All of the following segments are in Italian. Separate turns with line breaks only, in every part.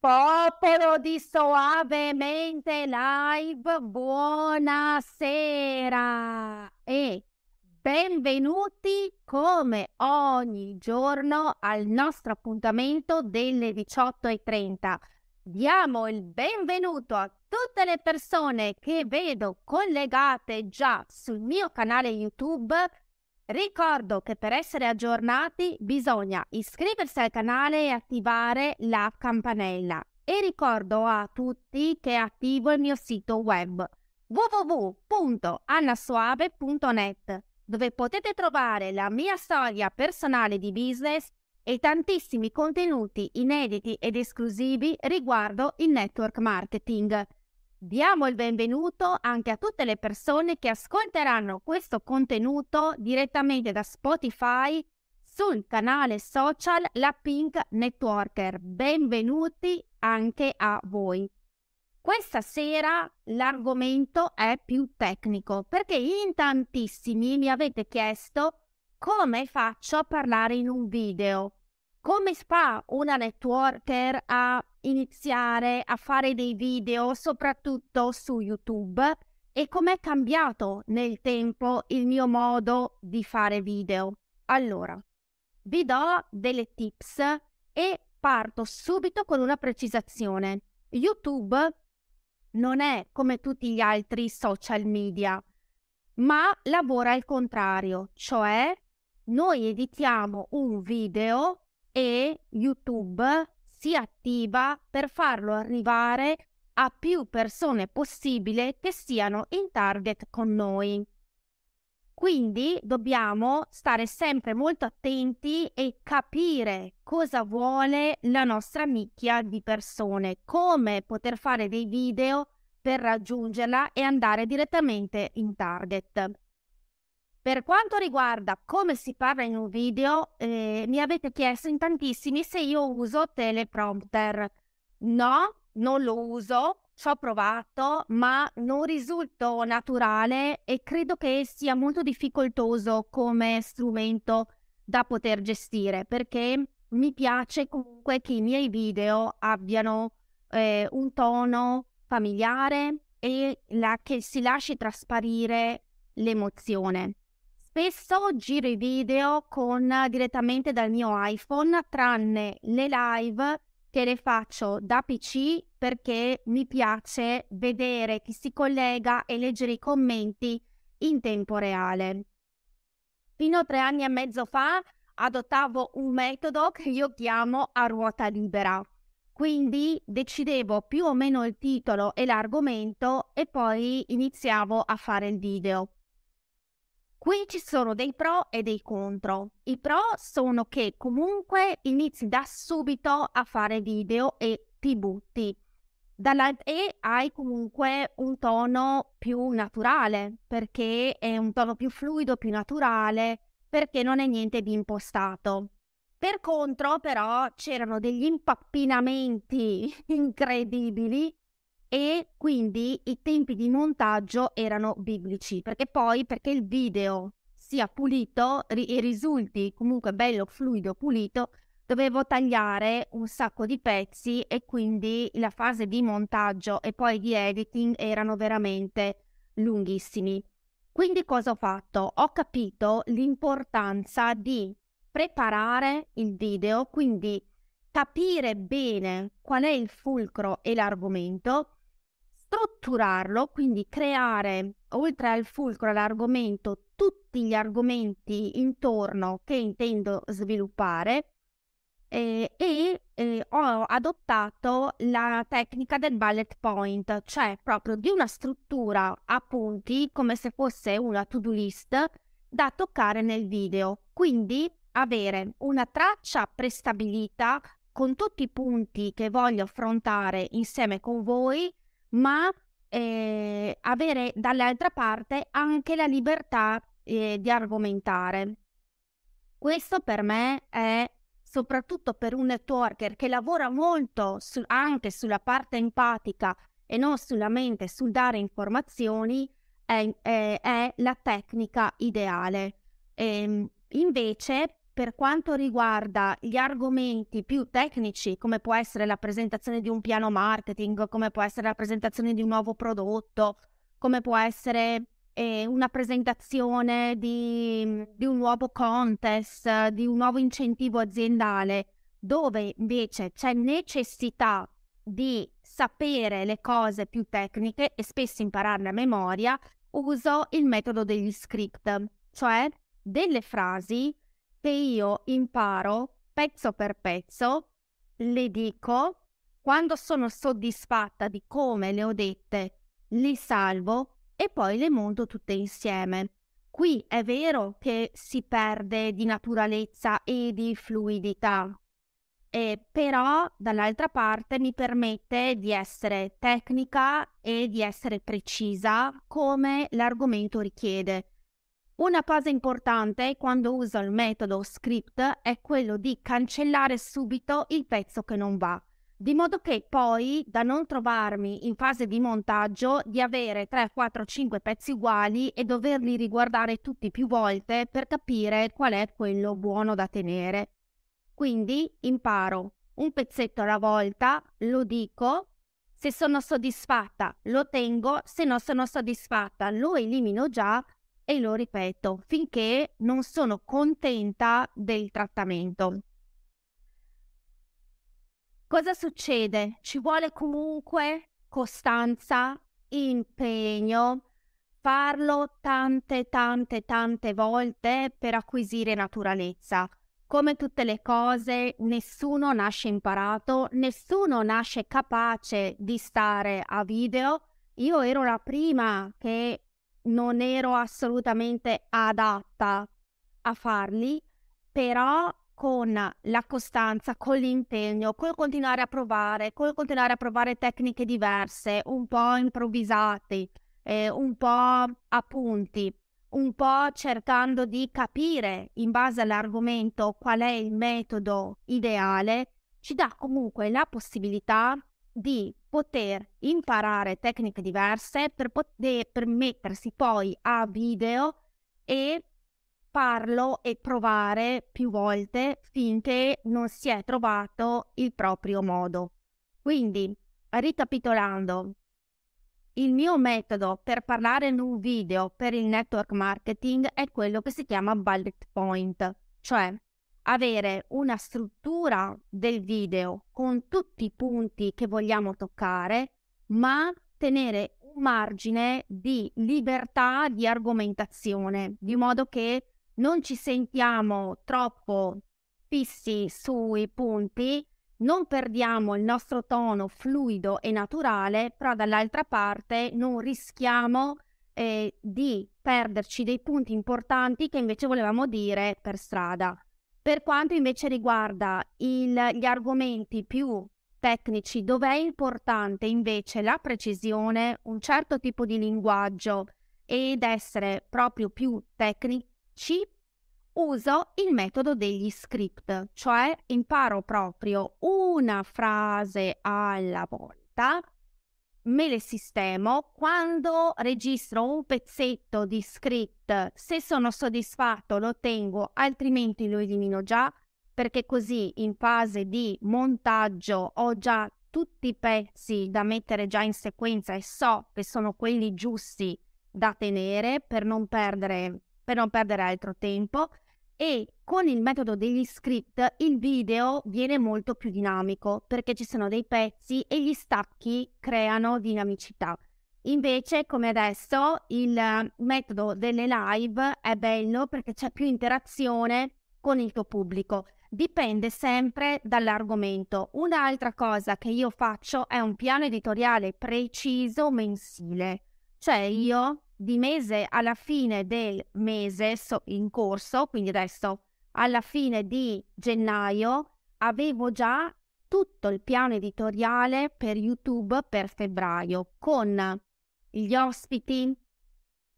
Popolo di Soavemente Live, buonasera e benvenuti come ogni giorno al nostro appuntamento delle 18.30. Diamo il benvenuto a tutte le persone che vedo collegate già sul mio canale YouTube Ricordo che per essere aggiornati bisogna iscriversi al canale e attivare la campanella. E ricordo a tutti che attivo il mio sito web www.annasuave.net dove potete trovare la mia storia personale di business e tantissimi contenuti inediti ed esclusivi riguardo il network marketing. Diamo il benvenuto anche a tutte le persone che ascolteranno questo contenuto direttamente da Spotify sul canale social La Pink Networker. Benvenuti anche a voi. Questa sera l'argomento è più tecnico perché in tantissimi mi avete chiesto come faccio a parlare in un video. Come fa una networker a iniziare a fare dei video soprattutto su YouTube e com'è cambiato nel tempo il mio modo di fare video. Allora, vi do delle tips e parto subito con una precisazione. YouTube non è come tutti gli altri social media, ma lavora al contrario, cioè noi editiamo un video e YouTube si attiva per farlo arrivare a più persone possibile che siano in target con noi. Quindi dobbiamo stare sempre molto attenti e capire cosa vuole la nostra nicchia di persone, come poter fare dei video per raggiungerla e andare direttamente in target. Per quanto riguarda come si parla in un video, eh, mi avete chiesto in tantissimi se io uso teleprompter. No, non lo uso, ci ho provato, ma non risulto naturale e credo che sia molto difficoltoso come strumento da poter gestire perché mi piace comunque che i miei video abbiano eh, un tono familiare e la, che si lasci trasparire l'emozione. Spesso giro i video con direttamente dal mio iPhone, tranne le live che le faccio da PC perché mi piace vedere chi si collega e leggere i commenti in tempo reale. Fino a tre anni e mezzo fa adottavo un metodo che io chiamo a ruota libera. Quindi decidevo più o meno il titolo e l'argomento e poi iniziavo a fare il video. Qui ci sono dei pro e dei contro. I pro sono che comunque inizi da subito a fare video e ti butti. Dalla, e hai comunque un tono più naturale, perché è un tono più fluido, più naturale, perché non è niente di impostato. Per contro, però, c'erano degli impappinamenti incredibili e quindi i tempi di montaggio erano biblici, perché poi perché il video sia pulito ri- e risulti comunque bello, fluido, pulito, dovevo tagliare un sacco di pezzi e quindi la fase di montaggio e poi di editing erano veramente lunghissimi. Quindi cosa ho fatto? Ho capito l'importanza di preparare il video, quindi capire bene qual è il fulcro e l'argomento strutturarlo, quindi creare oltre al fulcro, all'argomento, tutti gli argomenti intorno che intendo sviluppare eh, e eh, ho adottato la tecnica del bullet point, cioè proprio di una struttura a punti come se fosse una to-do list da toccare nel video. Quindi avere una traccia prestabilita con tutti i punti che voglio affrontare insieme con voi ma eh, avere dall'altra parte anche la libertà eh, di argomentare. Questo per me è soprattutto per un networker che lavora molto su, anche sulla parte empatica e non sulla mente, sul dare informazioni, è, è, è la tecnica ideale. E, ehm, invece, per quanto riguarda gli argomenti più tecnici, come può essere la presentazione di un piano marketing, come può essere la presentazione di un nuovo prodotto, come può essere eh, una presentazione di, di un nuovo contest, di un nuovo incentivo aziendale, dove invece c'è necessità di sapere le cose più tecniche e spesso impararle a memoria, uso il metodo degli script, cioè delle frasi che io imparo pezzo per pezzo, le dico, quando sono soddisfatta di come le ho dette, li salvo e poi le monto tutte insieme. Qui è vero che si perde di naturalezza e di fluidità, eh, però dall'altra parte mi permette di essere tecnica e di essere precisa come l'argomento richiede. Una cosa importante quando uso il metodo script è quello di cancellare subito il pezzo che non va, di modo che poi da non trovarmi in fase di montaggio di avere 3, 4, 5 pezzi uguali e doverli riguardare tutti più volte per capire qual è quello buono da tenere. Quindi imparo un pezzetto alla volta, lo dico, se sono soddisfatta lo tengo, se non sono soddisfatta lo elimino già e lo ripeto finché non sono contenta del trattamento. Cosa succede? Ci vuole comunque costanza, impegno, farlo tante, tante, tante volte per acquisire naturalezza. Come tutte le cose, nessuno nasce imparato, nessuno nasce capace di stare a video. Io ero la prima che non ero assolutamente adatta a farli, però con la costanza, con l'impegno, col continuare a provare, col continuare a provare tecniche diverse, un po' improvvisate, eh, un po' a punti, un po' cercando di capire in base all'argomento qual è il metodo ideale, ci dà comunque la possibilità di poter imparare tecniche diverse per poter per mettersi poi a video e farlo e provare più volte finché non si è trovato il proprio modo. Quindi, ricapitolando, il mio metodo per parlare in un video per il network marketing è quello che si chiama bullet point, cioè avere una struttura del video con tutti i punti che vogliamo toccare, ma tenere un margine di libertà di argomentazione, di modo che non ci sentiamo troppo fissi sui punti non perdiamo il nostro tono fluido e naturale, però dall'altra parte non rischiamo eh, di perderci dei punti importanti che invece volevamo dire per strada. Per quanto invece riguarda il, gli argomenti più tecnici, dove è importante invece la precisione, un certo tipo di linguaggio ed essere proprio più tecnici, uso il metodo degli script, cioè imparo proprio una frase alla volta, me le sistemo, quando registro un pezzetto di script, se sono soddisfatto lo tengo, altrimenti lo elimino già, perché così in fase di montaggio ho già tutti i pezzi da mettere già in sequenza e so che sono quelli giusti da tenere per non perdere, per non perdere altro tempo e con il metodo degli script il video viene molto più dinamico perché ci sono dei pezzi e gli stacchi creano dinamicità. Invece, come adesso, il metodo delle live è bello perché c'è più interazione con il tuo pubblico. Dipende sempre dall'argomento. Un'altra cosa che io faccio è un piano editoriale preciso mensile. Cioè io di mese alla fine del mese in corso, quindi adesso alla fine di gennaio, avevo già tutto il piano editoriale per YouTube per febbraio con gli ospiti,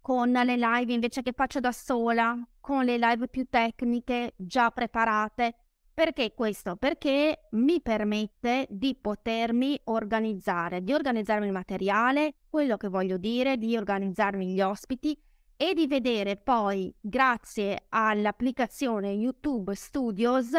con le live invece che faccio da sola, con le live più tecniche già preparate perché questo? Perché mi permette di potermi organizzare, di organizzarmi il materiale, quello che voglio dire, di organizzarmi gli ospiti e di vedere poi, grazie all'applicazione YouTube Studios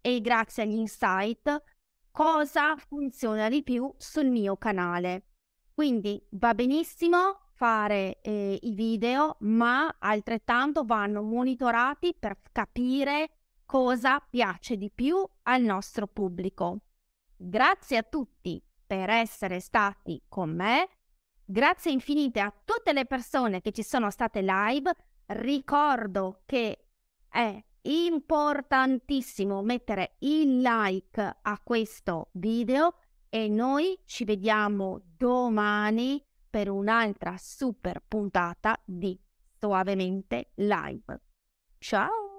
e grazie agli insight, cosa funziona di più sul mio canale. Quindi va benissimo fare eh, i video, ma altrettanto vanno monitorati per capire cosa piace di più al nostro pubblico. Grazie a tutti per essere stati con me. Grazie infinite a tutte le persone che ci sono state live. Ricordo che è importantissimo mettere il like a questo video e noi ci vediamo domani per un'altra super puntata di Suavemente Live. Ciao!